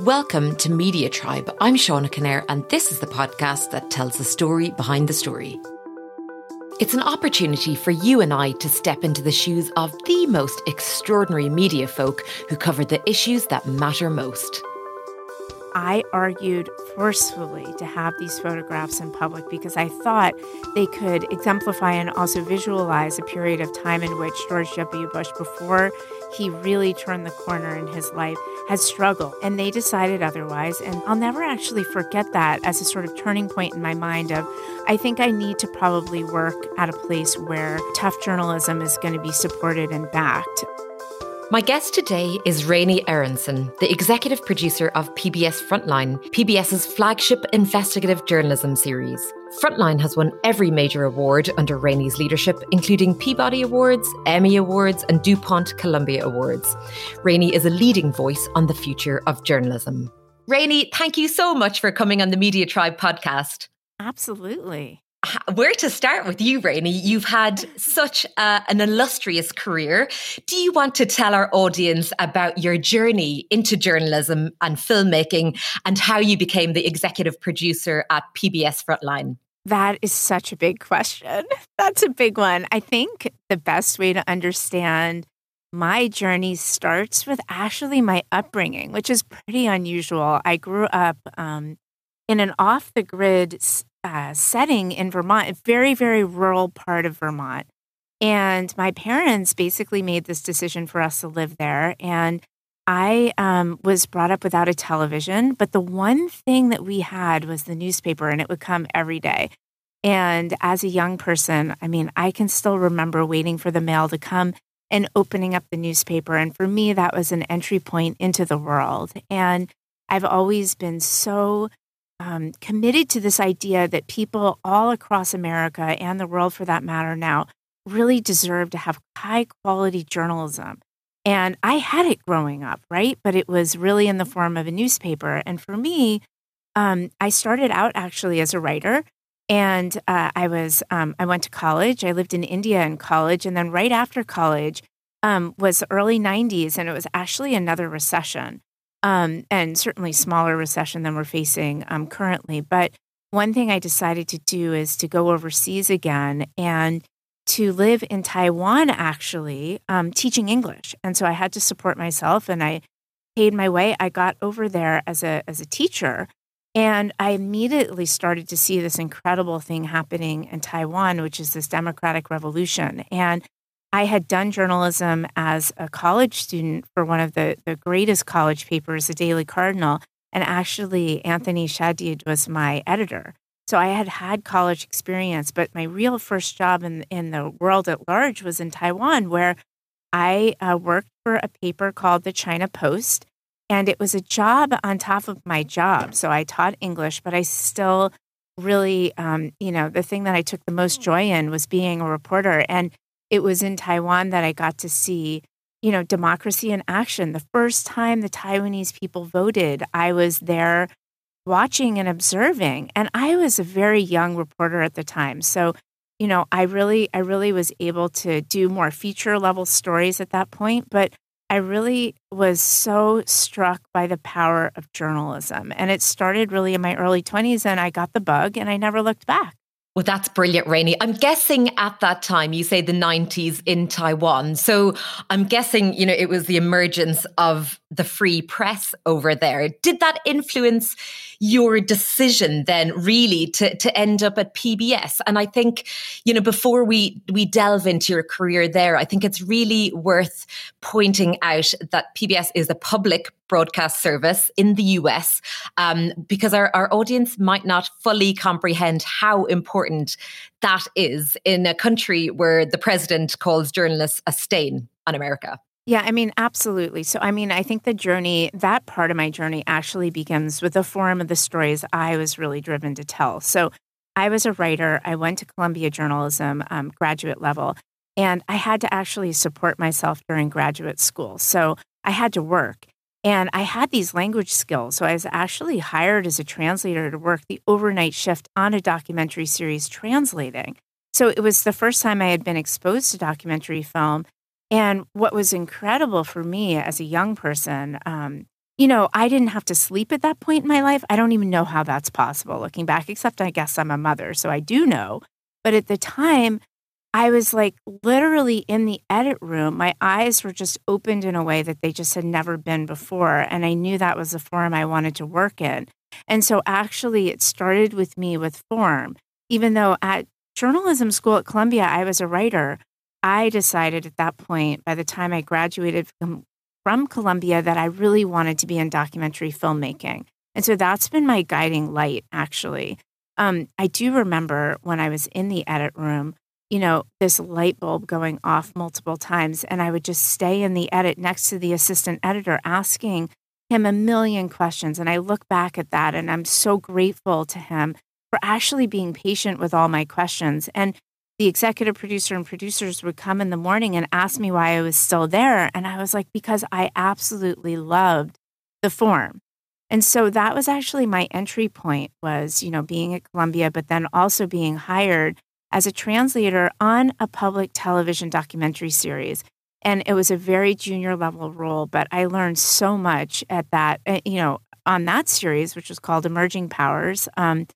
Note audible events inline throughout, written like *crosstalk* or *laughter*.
Welcome to Media Tribe. I'm Shauna Kinnair, and this is the podcast that tells the story behind the story. It's an opportunity for you and I to step into the shoes of the most extraordinary media folk who cover the issues that matter most. I argued forcefully to have these photographs in public because I thought they could exemplify and also visualize a period of time in which George W. Bush, before he really turned the corner in his life, had struggled. And they decided otherwise. And I'll never actually forget that as a sort of turning point in my mind of I think I need to probably work at a place where tough journalism is going to be supported and backed. My guest today is Raney Aronson, the executive producer of PBS Frontline, PBS's flagship investigative journalism series. Frontline has won every major award under Raney's leadership, including Peabody Awards, Emmy Awards, and DuPont Columbia Awards. Raney is a leading voice on the future of journalism. Raney, thank you so much for coming on the Media Tribe podcast. Absolutely where to start with you, Raney? You've had *laughs* such a, an illustrious career. Do you want to tell our audience about your journey into journalism and filmmaking and how you became the executive producer at PBS Frontline? That is such a big question. *laughs* That's a big one. I think the best way to understand my journey starts with actually my upbringing, which is pretty unusual. I grew up um, in an off the grid uh, setting in Vermont, a very, very rural part of Vermont. And my parents basically made this decision for us to live there. And I um, was brought up without a television, but the one thing that we had was the newspaper, and it would come every day. And as a young person, I mean, I can still remember waiting for the mail to come and opening up the newspaper. And for me, that was an entry point into the world. And I've always been so um, committed to this idea that people all across America and the world, for that matter, now really deserve to have high quality journalism. And I had it growing up, right? But it was really in the form of a newspaper. And for me, um, I started out actually as a writer. And uh, I was, um, I went to college. I lived in India in college. And then right after college um, was the early 90s. And it was actually another recession um, and certainly smaller recession than we're facing um, currently. But one thing I decided to do is to go overseas again and to live in Taiwan, actually, um, teaching English. And so I had to support myself and I paid my way. I got over there as a, as a teacher. And I immediately started to see this incredible thing happening in Taiwan, which is this democratic revolution. And I had done journalism as a college student for one of the, the greatest college papers, the Daily Cardinal. And actually, Anthony Shadid was my editor. So I had had college experience, but my real first job in, in the world at large was in Taiwan, where I uh, worked for a paper called the China Post. And it was a job on top of my job. So I taught English, but I still really, um, you know, the thing that I took the most joy in was being a reporter. And it was in Taiwan that I got to see, you know, democracy in action. The first time the Taiwanese people voted, I was there watching and observing. And I was a very young reporter at the time. So, you know, I really, I really was able to do more feature level stories at that point. But I really was so struck by the power of journalism. And it started really in my early 20s, and I got the bug and I never looked back. Well, that's brilliant, Raney. I'm guessing at that time, you say the 90s in Taiwan. So I'm guessing, you know, it was the emergence of the free press over there. Did that influence your decision then really to, to end up at PBS? And I think, you know, before we, we delve into your career there, I think it's really worth pointing out that PBS is a public broadcast service in the US um, because our, our audience might not fully comprehend how important that is in a country where the president calls journalists a stain on America. Yeah, I mean, absolutely. So, I mean, I think the journey, that part of my journey actually begins with the form of the stories I was really driven to tell. So, I was a writer. I went to Columbia Journalism um, graduate level, and I had to actually support myself during graduate school. So, I had to work. And I had these language skills. So I was actually hired as a translator to work the overnight shift on a documentary series translating. So it was the first time I had been exposed to documentary film. And what was incredible for me as a young person, um, you know, I didn't have to sleep at that point in my life. I don't even know how that's possible looking back, except I guess I'm a mother, so I do know. But at the time, I was like literally in the edit room. My eyes were just opened in a way that they just had never been before. And I knew that was the forum I wanted to work in. And so actually, it started with me with form. Even though at journalism school at Columbia, I was a writer, I decided at that point, by the time I graduated from, from Columbia, that I really wanted to be in documentary filmmaking. And so that's been my guiding light, actually. Um, I do remember when I was in the edit room, you know, this light bulb going off multiple times. And I would just stay in the edit next to the assistant editor asking him a million questions. And I look back at that and I'm so grateful to him for actually being patient with all my questions. And the executive producer and producers would come in the morning and ask me why I was still there. And I was like, because I absolutely loved the form. And so that was actually my entry point was, you know, being at Columbia, but then also being hired as a translator on a public television documentary series and it was a very junior level role but i learned so much at that eh, you know on that series which was called emerging powers um,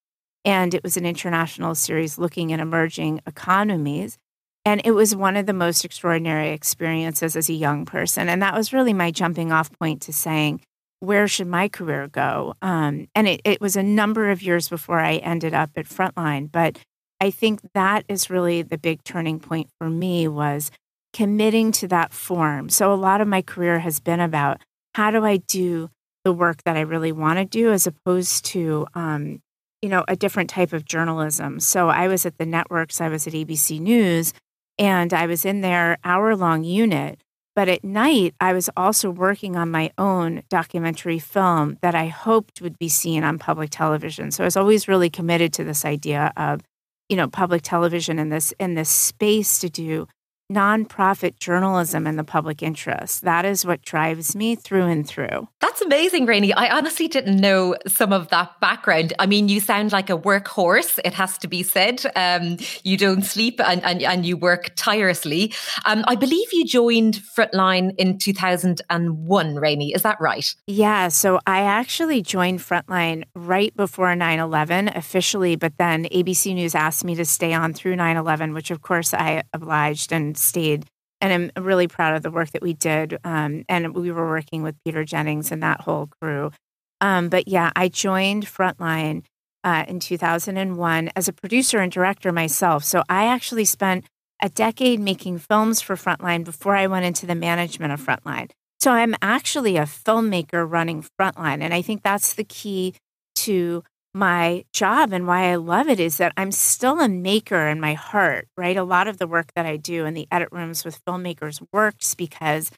and it was an international series looking at emerging economies. And it was one of the most extraordinary experiences as a young person. And that was really my jumping off point to saying where should my career go? Um, and it, it was a number of years before i ended up at frontline. But i think that is really the big turning point for me was committing to that form. So a lot of my career has been about how do I do the work that I really want to do as opposed to, um, you know, a different type of journalism. So I was at the networks, I was at ABC News, and I was in their hour long unit. But at night, I was also working on my own documentary film that I hoped would be seen on public television. So I was always really committed to this idea of, you know, public television in this in this space to do nonprofit journalism in the public interest. That is what drives me through and through. That's amazing, Raney. I honestly didn't know some of that background. I mean, you sound like a workhorse, it has to be said. Um, you don't sleep and, and, and you work tirelessly. Um, I believe you joined Frontline in 2001, Raney. Is that right? Yeah. So I actually joined Frontline right before 9 11 officially, but then ABC News asked me to stay on through 9 11, which of course I obliged and stayed. And I'm really proud of the work that we did. Um, and we were working with Peter Jennings and that whole crew. Um, but yeah, I joined Frontline uh, in 2001 as a producer and director myself. So I actually spent a decade making films for Frontline before I went into the management of Frontline. So I'm actually a filmmaker running Frontline. And I think that's the key to my job and why I love it is that I'm still a maker in my heart, right? A lot of the work that I do in the edit rooms with filmmakers works because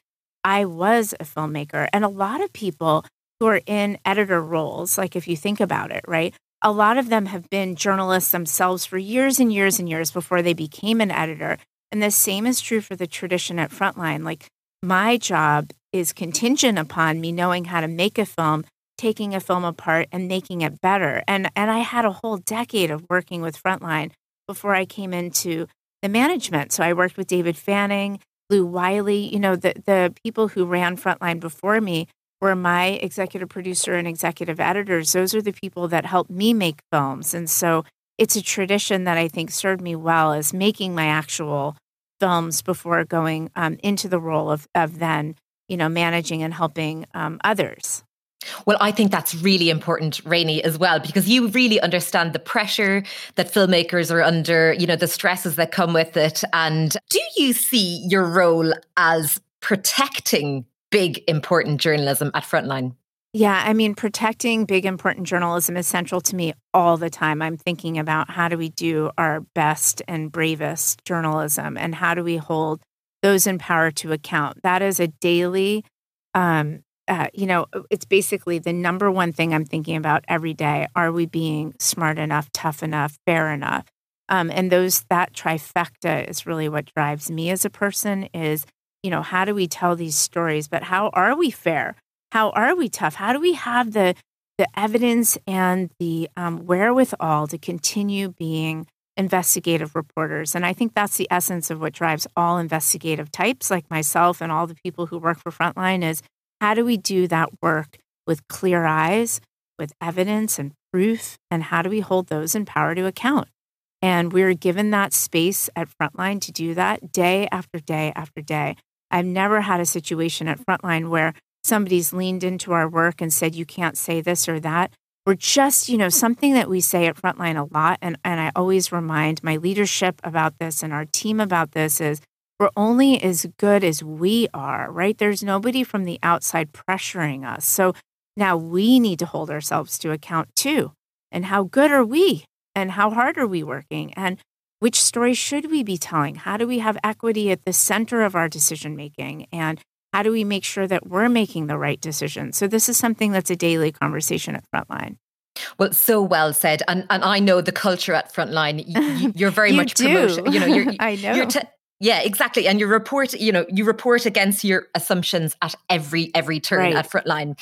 I was a filmmaker. And a lot of people who are in editor roles, like if you think about it, right? A lot of them have been journalists themselves for years and years and years before they became an editor. And the same is true for the tradition at Frontline. Like my job is contingent upon me knowing how to make a film taking a film apart and making it better. And and I had a whole decade of working with Frontline before I came into the management. So I worked with David Fanning, Lou Wiley, you know, the the people who ran Frontline before me were my executive producer and executive editors. Those are the people that helped me make films. And so it's a tradition that I think served me well as making my actual films before going um, into the role of, of then, you know, managing and helping um, others. Well, I think that's really important, Raney, as well, because you really understand the pressure that filmmakers are under, you know, the stresses that come with it. And do you see your role as protecting big, important journalism at Frontline? Yeah, I mean, protecting big, important journalism is central to me all the time. I'm thinking about how do we do our best and bravest journalism and how do we hold those in power to account. That is a daily um, uh, you know, uh, it's basically the number one thing I'm thinking about every day. Are we being smart enough, tough enough, fair enough? Um, and those that trifecta is really what drives me as a person. Is you know, how do we tell these stories? But how are we fair? How are we tough? How do we have the the evidence and the um, wherewithal to continue being investigative reporters. And I think that's the essence of what drives all investigative types like myself and all the people who work for Frontline is how do we do that work with clear eyes, with evidence and proof? And how do we hold those in power to account? And we're given that space at Frontline to do that day after day after day. I've never had a situation at Frontline where somebody's leaned into our work and said, you can't say this or that. We're just, you know, something that we say at Frontline a lot. And, and I always remind my leadership about this and our team about this is we're only as good as we are, right? There's nobody from the outside pressuring us. So now we need to hold ourselves to account too. And how good are we? And how hard are we working? And which story should we be telling? How do we have equity at the center of our decision making? And how do we make sure that we're making the right decision? So this is something that's a daily conversation at Frontline. Well, so well said, and and I know the culture at Frontline. You, are very *laughs* you much do. promotion. You know, you're, *laughs* I know. You're te- yeah, exactly. And you report, you know, you report against your assumptions at every every turn Right. at Frontline.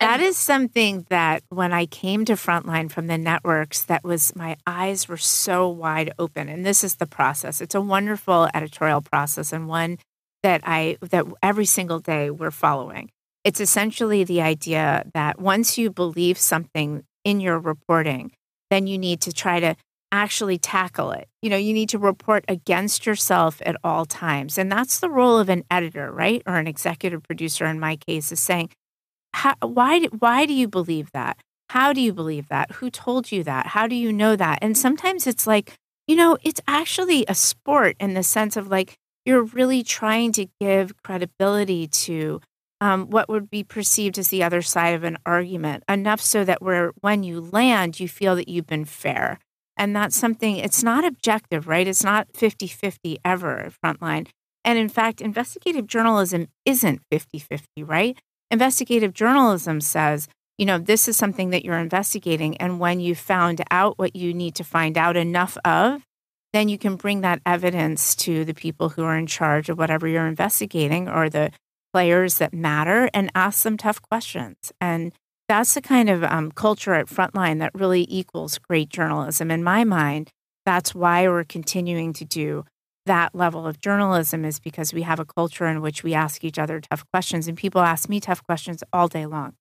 That is something that when I came to Frontline from the networks, that was my eyes were so wide open. And this is the process. It's a wonderful editorial process and one that I that every single day we're following. It's essentially the idea that once you believe something in your reporting, then you need to try to actually tackle it. You know, you need to report against yourself at all times. And that's the role of an editor, right? Or an executive producer in my case is saying, why why do you believe that? How do you believe that? Who told you that? How do you know that? And sometimes it's like, you know, it's actually a sport in the sense of like you're really trying to give credibility to um, what would be perceived as the other side of an argument enough so that where when you land, you feel that you've been fair. And that's something, it's not objective, right? It's not 50 50 ever Frontline. And in fact, investigative journalism isn't 50 50, right? Investigative journalism says, you know, this is something that you're investigating. And when you found out what you need to find out enough of, then you can bring that evidence to the people who are in charge of whatever you're investigating or the players that matter and ask them tough questions. And that's the kind of um, culture at Frontline that really equals great journalism. In my mind, that's why we're continuing to do that level of journalism is because we have a culture in which we ask each other tough questions and people ask me tough questions all day long.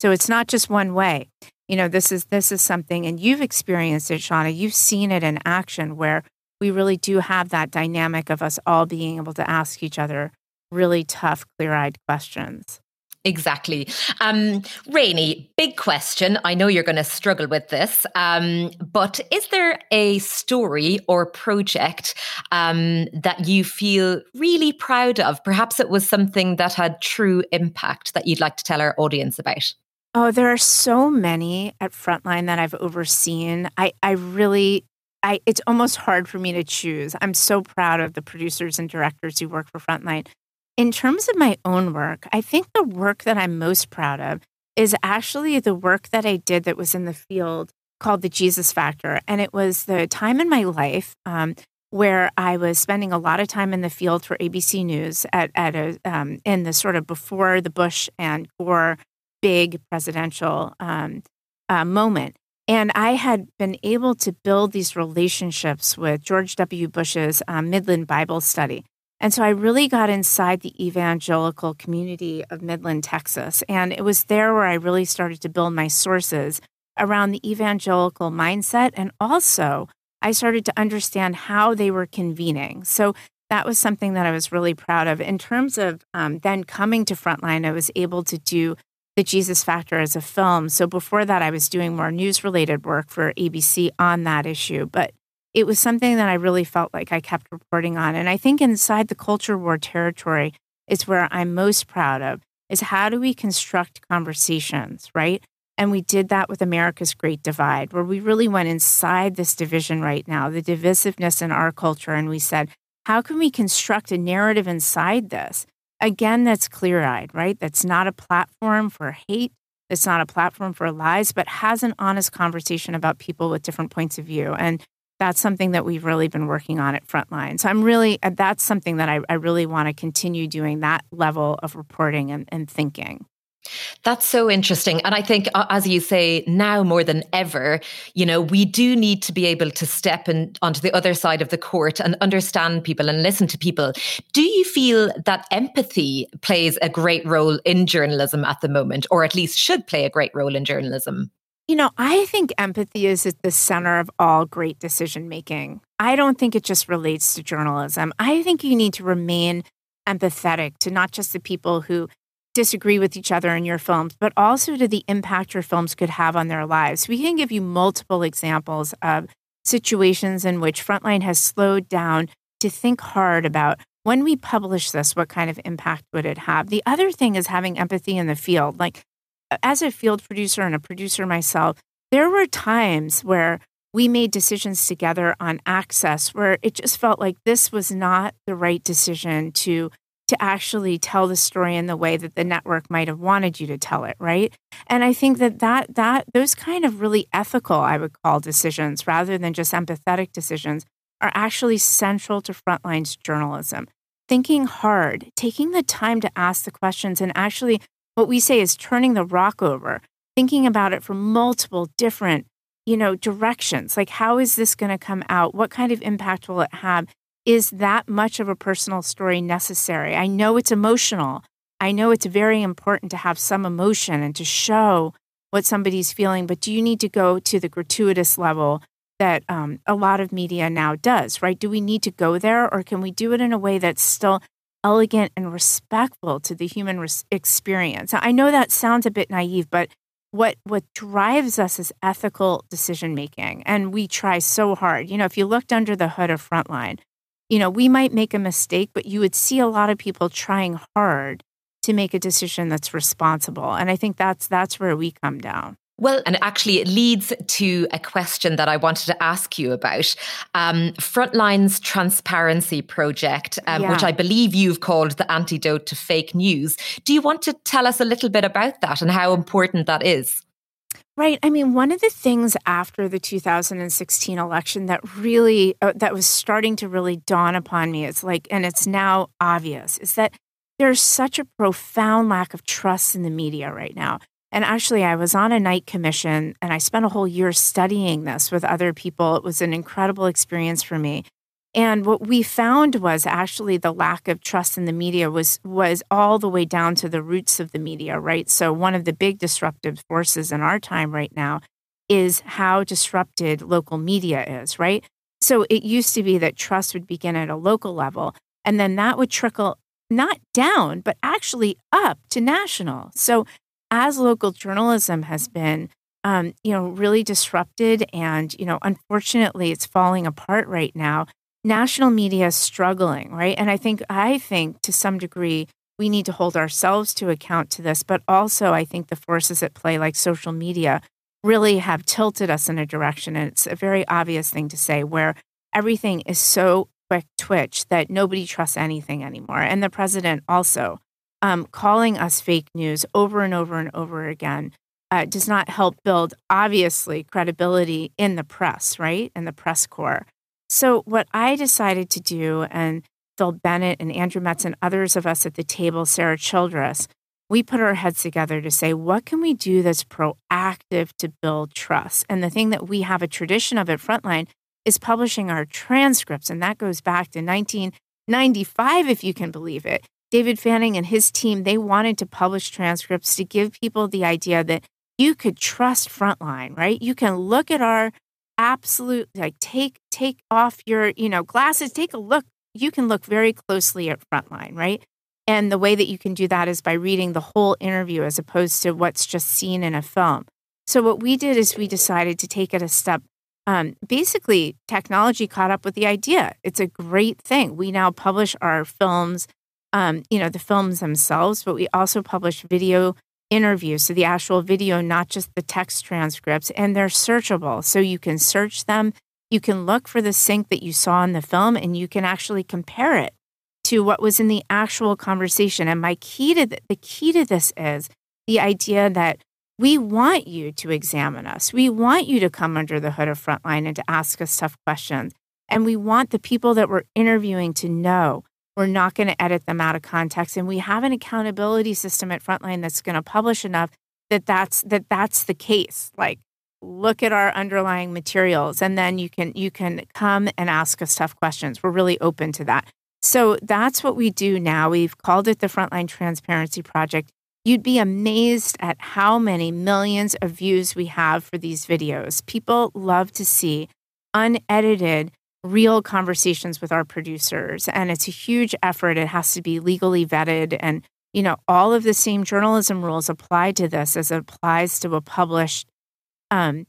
So it's not just one way. You know, this is this is something and you've experienced it, Shauna. You've seen it in action where we really do have that dynamic of us all being able to ask each other really tough, clear-eyed questions. Exactly. Um, Raney, big question. I know you're going to struggle with this, um, but is there a story or project um, that you feel really proud of? Perhaps it was something that had true impact that you'd like to tell our audience about. Oh, there are so many at Frontline that I've overseen. I, I really, I, it's almost hard for me to choose. I'm so proud of the producers and directors who work for Frontline. In terms of my own work, I think the work that I'm most proud of is actually the work that I did that was in the field called the Jesus Factor. And it was the time in my life um, where I was spending a lot of time in the field for ABC News at, at a, um, in the sort of before the Bush and Gore big presidential um, uh, moment. And I had been able to build these relationships with George W. Bush's um, Midland Bible Study. And so I really got inside the evangelical community of Midland, Texas. And it was there where I really started to build my sources around the evangelical mindset. And also, I started to understand how they were convening. So that was something that I was really proud of. In terms of um, then coming to Frontline, I was able to do the Jesus Factor as a film. So before that, I was doing more news related work for ABC on that issue. But it was something that I really felt like I kept reporting on. And I think inside the culture war territory is where I'm most proud of is how do we construct conversations, right? And we did that with America's Great Divide, where we really went inside this division right now, the divisiveness in our culture. And we said, how can we construct a narrative inside this? Again, that's clear eyed, right? That's not a platform for hate. It's not a platform for lies, but has an honest conversation about people with different points of view. And that's something that we've really been working on at Frontline. So I'm really, uh, that's something that I, I really want to continue doing that level of reporting and, and thinking. That's so interesting. And I think, uh, as you say, now more than ever, you know, we do need to be able to step in onto the other side of the court and understand people and listen to people. Do you feel that empathy plays a great role in journalism at the moment, or at least should play a great role in journalism? You know, I think empathy is at the center of all great decision making. I don't think it just relates to journalism. I think you need to remain empathetic to not just the people who disagree with each other in your films, but also to the impact your films could have on their lives. We can give you multiple examples of situations in which Frontline has slowed down to think hard about when we publish this, what kind of impact would it have? The other thing is having empathy in the field. Like, as a field producer and a producer myself, there were times where we made decisions together on access where it just felt like this was not the right decision to to actually tell the story in the way that the network might have wanted you to tell it right? And i think that that that those kind of really ethical i would call decisions rather than just empathetic decisions are actually central to frontlines journalism. Thinking hard taking the time to ask the questions and actually what we say is turning the rock over thinking about it from multiple different you know directions like how is this going to come out what kind of impact will it have is that much of a personal story necessary? I know it's emotional. I know it's very important to have some emotion and to show what somebody's feeling, but do you need to go to the gratuitous level that um, a lot of media now does, right? Do we need to go there or can we do it in a way that's still elegant and respectful to the human res- experience? I know that sounds a bit naive, but what what drives us is ethical decision making and we try so hard you know if you looked under the hood of frontline you know, we might make a mistake, but you would see a lot of people trying hard to make a decision that's responsible. And I think that's that's where we come down. Well, and actually, it leads to a question that I wanted to ask you about. Um, Frontline's Transparency Project, um, yeah. which I believe you've called the antidote to fake news. Do you want to tell us a little bit about that and how important that is? Right. I mean, one of the things after the 2016 election that really uh, that was starting to really dawn upon me is like and it's now obvious is that there's such a profound lack of trust in the media right now. And actually, I was on a Knight commission and I spent a whole year studying this with other people. It was an incredible experience for me. And what we found was actually the lack of trust in the media was was all the way down to the roots of the media, right? So one of the big disruptive forces in our time right now is how disrupted local media is, right? So it used to be that trust would begin at a local level and then that would trickle not down, but actually up to national. So as local journalism has been um, you know, really disrupted and, you know, unfortunately it's falling apart right now national media is struggling, right? And I think I think to some degree we need to hold ourselves to account to this, but also I think the forces at play like social media really have tilted us in a direction and it's a very obvious thing to say where everything is so quick twitch that nobody trusts anything anymore. And the president also um, calling us fake news over and over and over again uh, does not help build, obviously, credibility in the press, right? In the press corps. So, what I decided to do, and Phil Bennett and Andrew Metz and others of us at the table, Sarah Childress, we put our heads together to say, what can we do that's proactive to build trust? And the thing that we have a tradition of at Frontline is publishing our transcripts. And that goes back to 1995, if you can believe it. David Fanning and his team, they wanted to publish transcripts to give people the idea that you could trust Frontline, right? You can look at our absolute like take take off your you know glasses take a look. You can look very closely at frontline right? And the way that you can do that is by reading the whole interview as opposed to what's just seen in a film. So what we did is we decided to take it a step um, basically technology caught up with the idea. It's a great thing. We now publish our films um, you know the films themselves but we also publish video interviews. So the actual video, not just the text transcripts, and they're searchable. So you can search them. You can look for the sync that you saw in the film and you can actually compare it to what was in the actual conversation. And my key to th- the key to this is the idea that we want you to examine us. We want you to come under the hood of Frontline and to ask us tough questions. And we want the people that we're interviewing to know We're not going to edit them out of context, and we have an accountability system at Frontline that's going to publish enough that that's that that's the case. Like, look at our underlying materials, and then you can you can come and ask us tough questions. We're really open to that. So that's what we do now. We've called it the Frontline Transparency Project. You'd be amazed at how many millions of views we have for these videos. People love to see unedited, real conversations with our producers. And it's a huge effort. It has to be legally vetted. And, you know, all of the same journalism rules apply to this as it applies to a published um,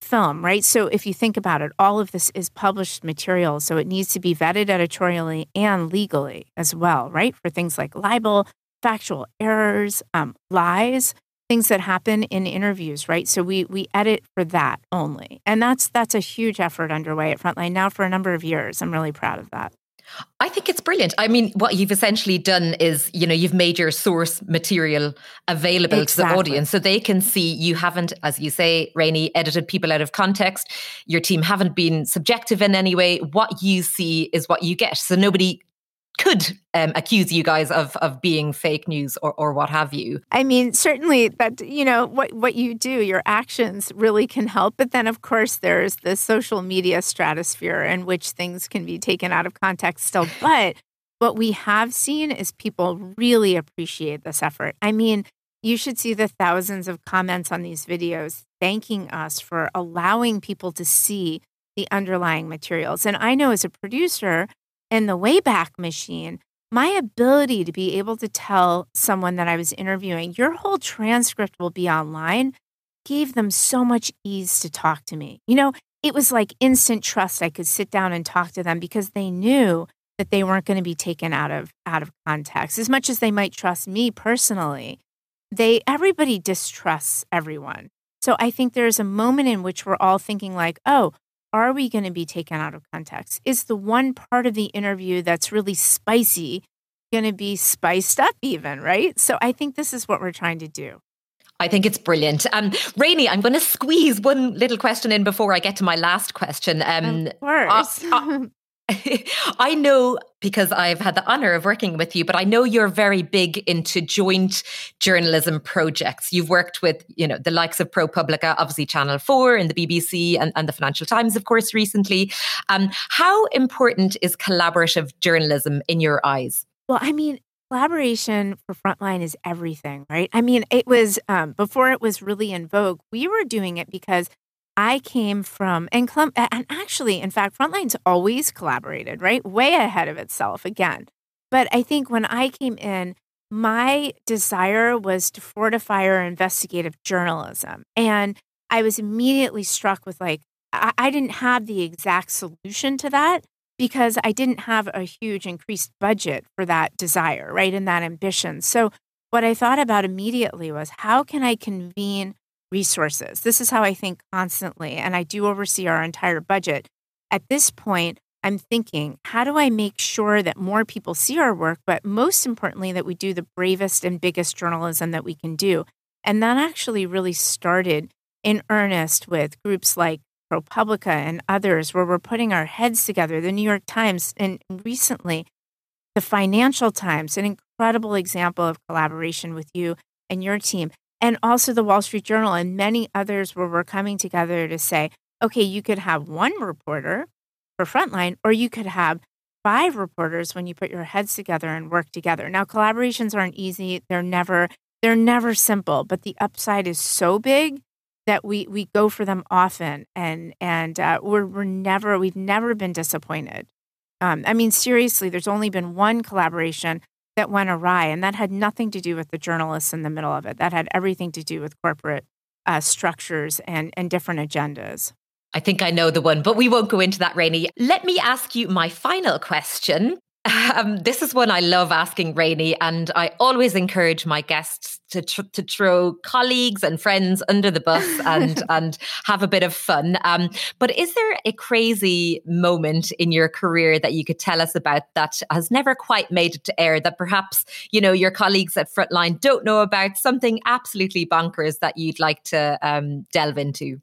film, right? So if you think about it, all of this is published material. So it needs to be vetted editorially and legally as well, right? For things like libel, factual errors, um, lies, things that happen in interviews, right? So we we edit for that only, and that's that's a huge effort underway at Frontline now for a number of years. I'm really proud of that. I think it's brilliant. I mean, what you've essentially done is, you know, you've made your source material available exactly. to the audience so they can see you haven't, as you say, Raney, edited people out of context. Your team haven't been subjective in any way. What you see is what you get. So nobody could um, accuse you guys of of being fake news or, or what have you. I mean, certainly that you know what what you do, your actions really can help. But then, of course, there's the social media stratosphere in which things can be taken out of context still. *laughs* But what we have seen is people really appreciate this effort. I mean, you should see the thousands of comments on these videos thanking us for allowing people to see the underlying materials. And I know as a producer, in the Wayback Machine, my ability to be able to tell someone that I was interviewing, your whole transcript will be online, gave them so much ease to talk to me. You know, it was like instant trust. I could sit down and talk to them because they knew that they weren't going to be taken out of out of context as much as they might trust me personally they everybody distrusts everyone so i think there's a moment in which we're all thinking like oh are we going to be taken out of context? Is the one part of the interview that's really spicy going to be spiced up, even, right? So I think this is what we're trying to do. I think it's brilliant. Um, Raney, I'm going to squeeze one little question in before I get to my last question. Um, of course. Uh, uh, *laughs* *laughs* I know because I've had the honor of working with you, but I know you're very big into joint journalism projects. You've worked with, you know, the likes of ProPublica, obviously Channel 4 and the BBC and, and the Financial Times, of course, recently. Um, how important is collaborative journalism in your eyes? Well, I mean, collaboration for Frontline is everything, right? I mean, it was um, before it was really in vogue, we were doing it because I came from, and, and actually, in fact, Frontline's always collaborated, right? Way ahead of itself again. But I think when I came in, my desire was to fortify our investigative journalism. And I was immediately struck with like, I, I didn't have the exact solution to that because I didn't have a huge increased budget for that desire, right? And that ambition. So, what I thought about immediately was how can I convene resources. This is how I think constantly, and I do oversee our entire budget. At this point, I'm thinking, how do I make sure that more people see our work, but most importantly, that we do the bravest and biggest journalism that we can do? And that actually really started in earnest with groups like ProPublica and others, where we're putting our heads together. The New York Times, and recently, the Financial Times, an incredible example of collaboration with you and your team and also the Wall Street Journal and many others where we're coming together to say, okay, you could have one reporter for Frontline, or you could have five reporters when you put your heads together and work together. Now, collaborations aren't easy; they're never they're never simple, but the upside is so big that we we go for them often, and and uh, we're we're never we've never been disappointed. Um, I mean, seriously, there's only been one collaboration that went awry. And that had nothing to do with the journalists in the middle of it. That had everything to do with corporate uh, structures and, and different agendas. I think I know the one, but we won't go into that, Raney. Let me ask you my final question. Um, this is one I love asking Raney, and I always encourage my guests to tr- to throw colleagues and friends under the bus *laughs* and and have a bit of fun. Um, but is there a crazy moment in your career that you could tell us about that has never quite made it to air? That perhaps you know your colleagues at Frontline don't know about something absolutely bonkers that you'd like to um, delve into.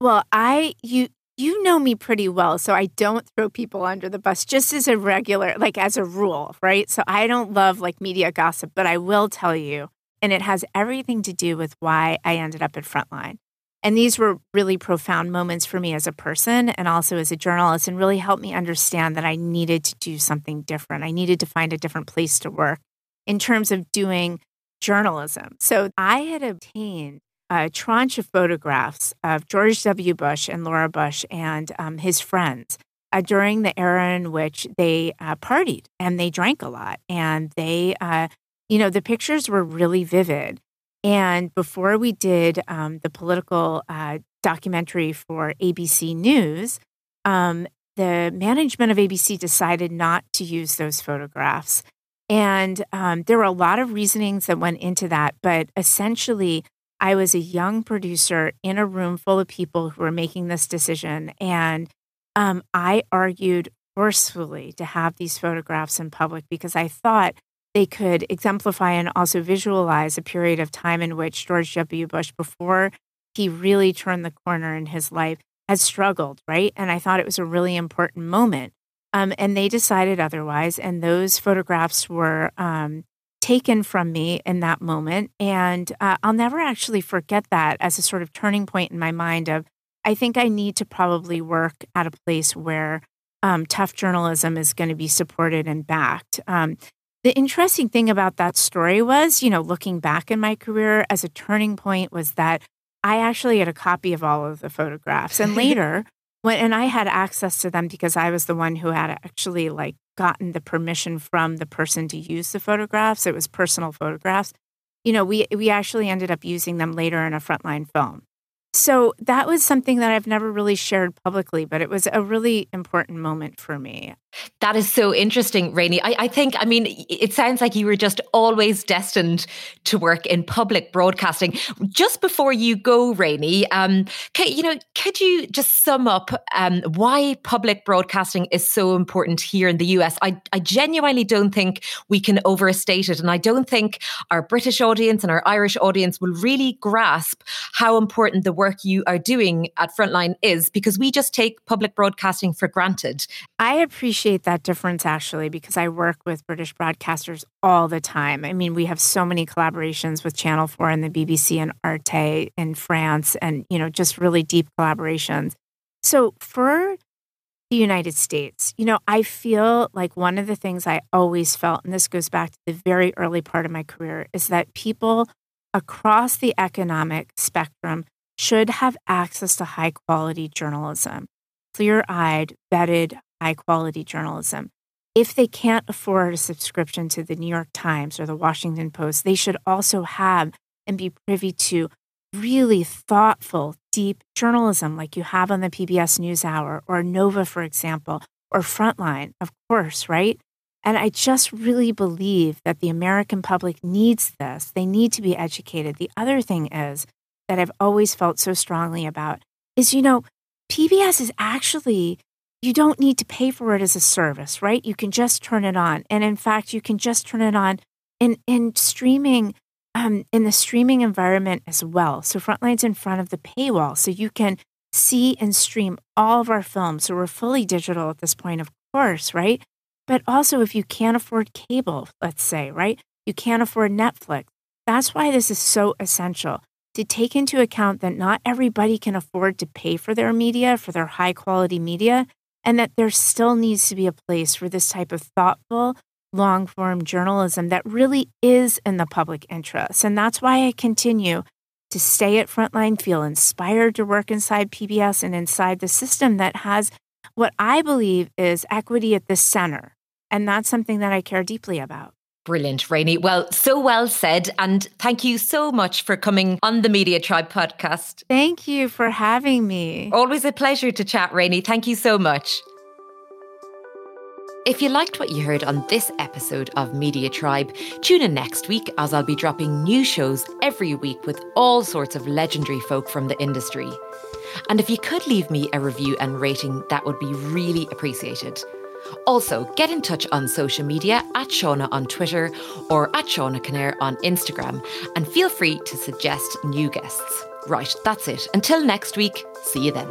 Well, I you you know me pretty well, so I don't throw people under the bus just as a regular, like as a rule, right? So I don't love like media gossip, but I will tell you, and it has everything to do with why I ended up at Frontline. And these were really profound moments for me as a person and also as a journalist, and really helped me understand that I needed to do something different. I needed to find a different place to work in terms of doing journalism. So I had obtained a tranche of photographs of George W. Bush and Laura Bush and um, his friends uh, during the era in which they uh, partied and they drank a lot. And they, uh, you know, the pictures were really vivid. And before we did um, the political uh, documentary for ABC News, um, the management of ABC decided not to use those photographs. And um, there were a lot of reasonings that went into that. But essentially, I was a young producer in a room full of people who were making this decision. And um, I argued forcefully to have these photographs in public because I thought they could exemplify and also visualize a period of time in which George W. Bush, before he really turned the corner in his life, had struggled, right? And I thought it was a really important moment. Um, and they decided otherwise. And those photographs were um, taken from me in that moment. And uh, I'll never actually forget that as a sort of turning point in my mind of, I think I need to probably work at a place where um, tough journalism is going to be supported and backed. Um, the interesting thing about that story was, you know, looking back in my career as a turning point was that I actually had a copy of all of the photographs. And *laughs* later, when and I had access to them because I was the one who had actually like gotten the permission from the person to use the photographs. It was personal photographs. You know, we we actually ended up using them later in a frontline film. So that was something that I've never really shared publicly, but it was a really important moment for me. That is so interesting, Raney. I, I, think, I mean, it sounds like you were just always destined to work in public broadcasting. Just before you go, Raney, um, you know, could you just sum up um, why public broadcasting is so important here in the US? I, I genuinely don't think we can overstate it. And I don't think our British audience and our Irish audience will really grasp how important the work you are doing at Frontline is because we just take public broadcasting for granted. I appreciate that difference actually because I work with British broadcasters all the time. I mean, we have so many collaborations with Channel 4 and the BBC and Arte in France and, you know, just really deep collaborations. So for the United States, you know, I feel like one of the things I always felt, and this goes back to the very early part of my career, is that people across the economic spectrum should have access to high quality journalism, clear eyed, vetted, high quality journalism. If they can't afford a subscription to the New York Times or the Washington Post, they should also have and be privy to really thoughtful, deep journalism like you have on the PBS NewsHour or Nova, for example, or Frontline, of course, right? And I just really believe that the American public needs this. They need to be educated. The other thing is that I've always felt so strongly about is, you know, PBS is actually, you don't need to pay for it as a service, right? You can just turn it on. And in fact, you can just turn it on in, in streaming, um, in the streaming environment as well. So Frontline's in front of the paywall. So you can see and stream all of our films. So we're fully digital at this point, of course, right? But also, if you can't afford cable, let's say, right? You can't afford Netflix. That's why this is so essential to take into account that not everybody can afford to pay for their media, for their high quality media, and that there still needs to be a place for this type of thoughtful, long form journalism that really is in the public interest. And that's why I continue to stay at Frontline, feel inspired to work inside PBS and inside the system that has what I believe is equity at the center. And that's something that I care deeply about. Brilliant, Raney. Well, so well said. And thank you so much for coming on the Media Tribe podcast. Thank you for having me. Always a pleasure to chat, Raney. Thank you so much. If you liked what you heard on this episode of Media Tribe, tune in next week as I'll be dropping new shows every week with all sorts of legendary folk from the industry. And if you could leave me a review and rating, that would be really appreciated. Also, get in touch on social media at Shauna on Twitter or at Shauna Kinnair on Instagram, and feel free to suggest new guests. Right, that's it. Until next week, see you then.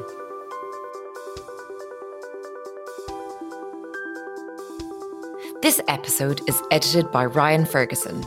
This episode is edited by Ryan Ferguson.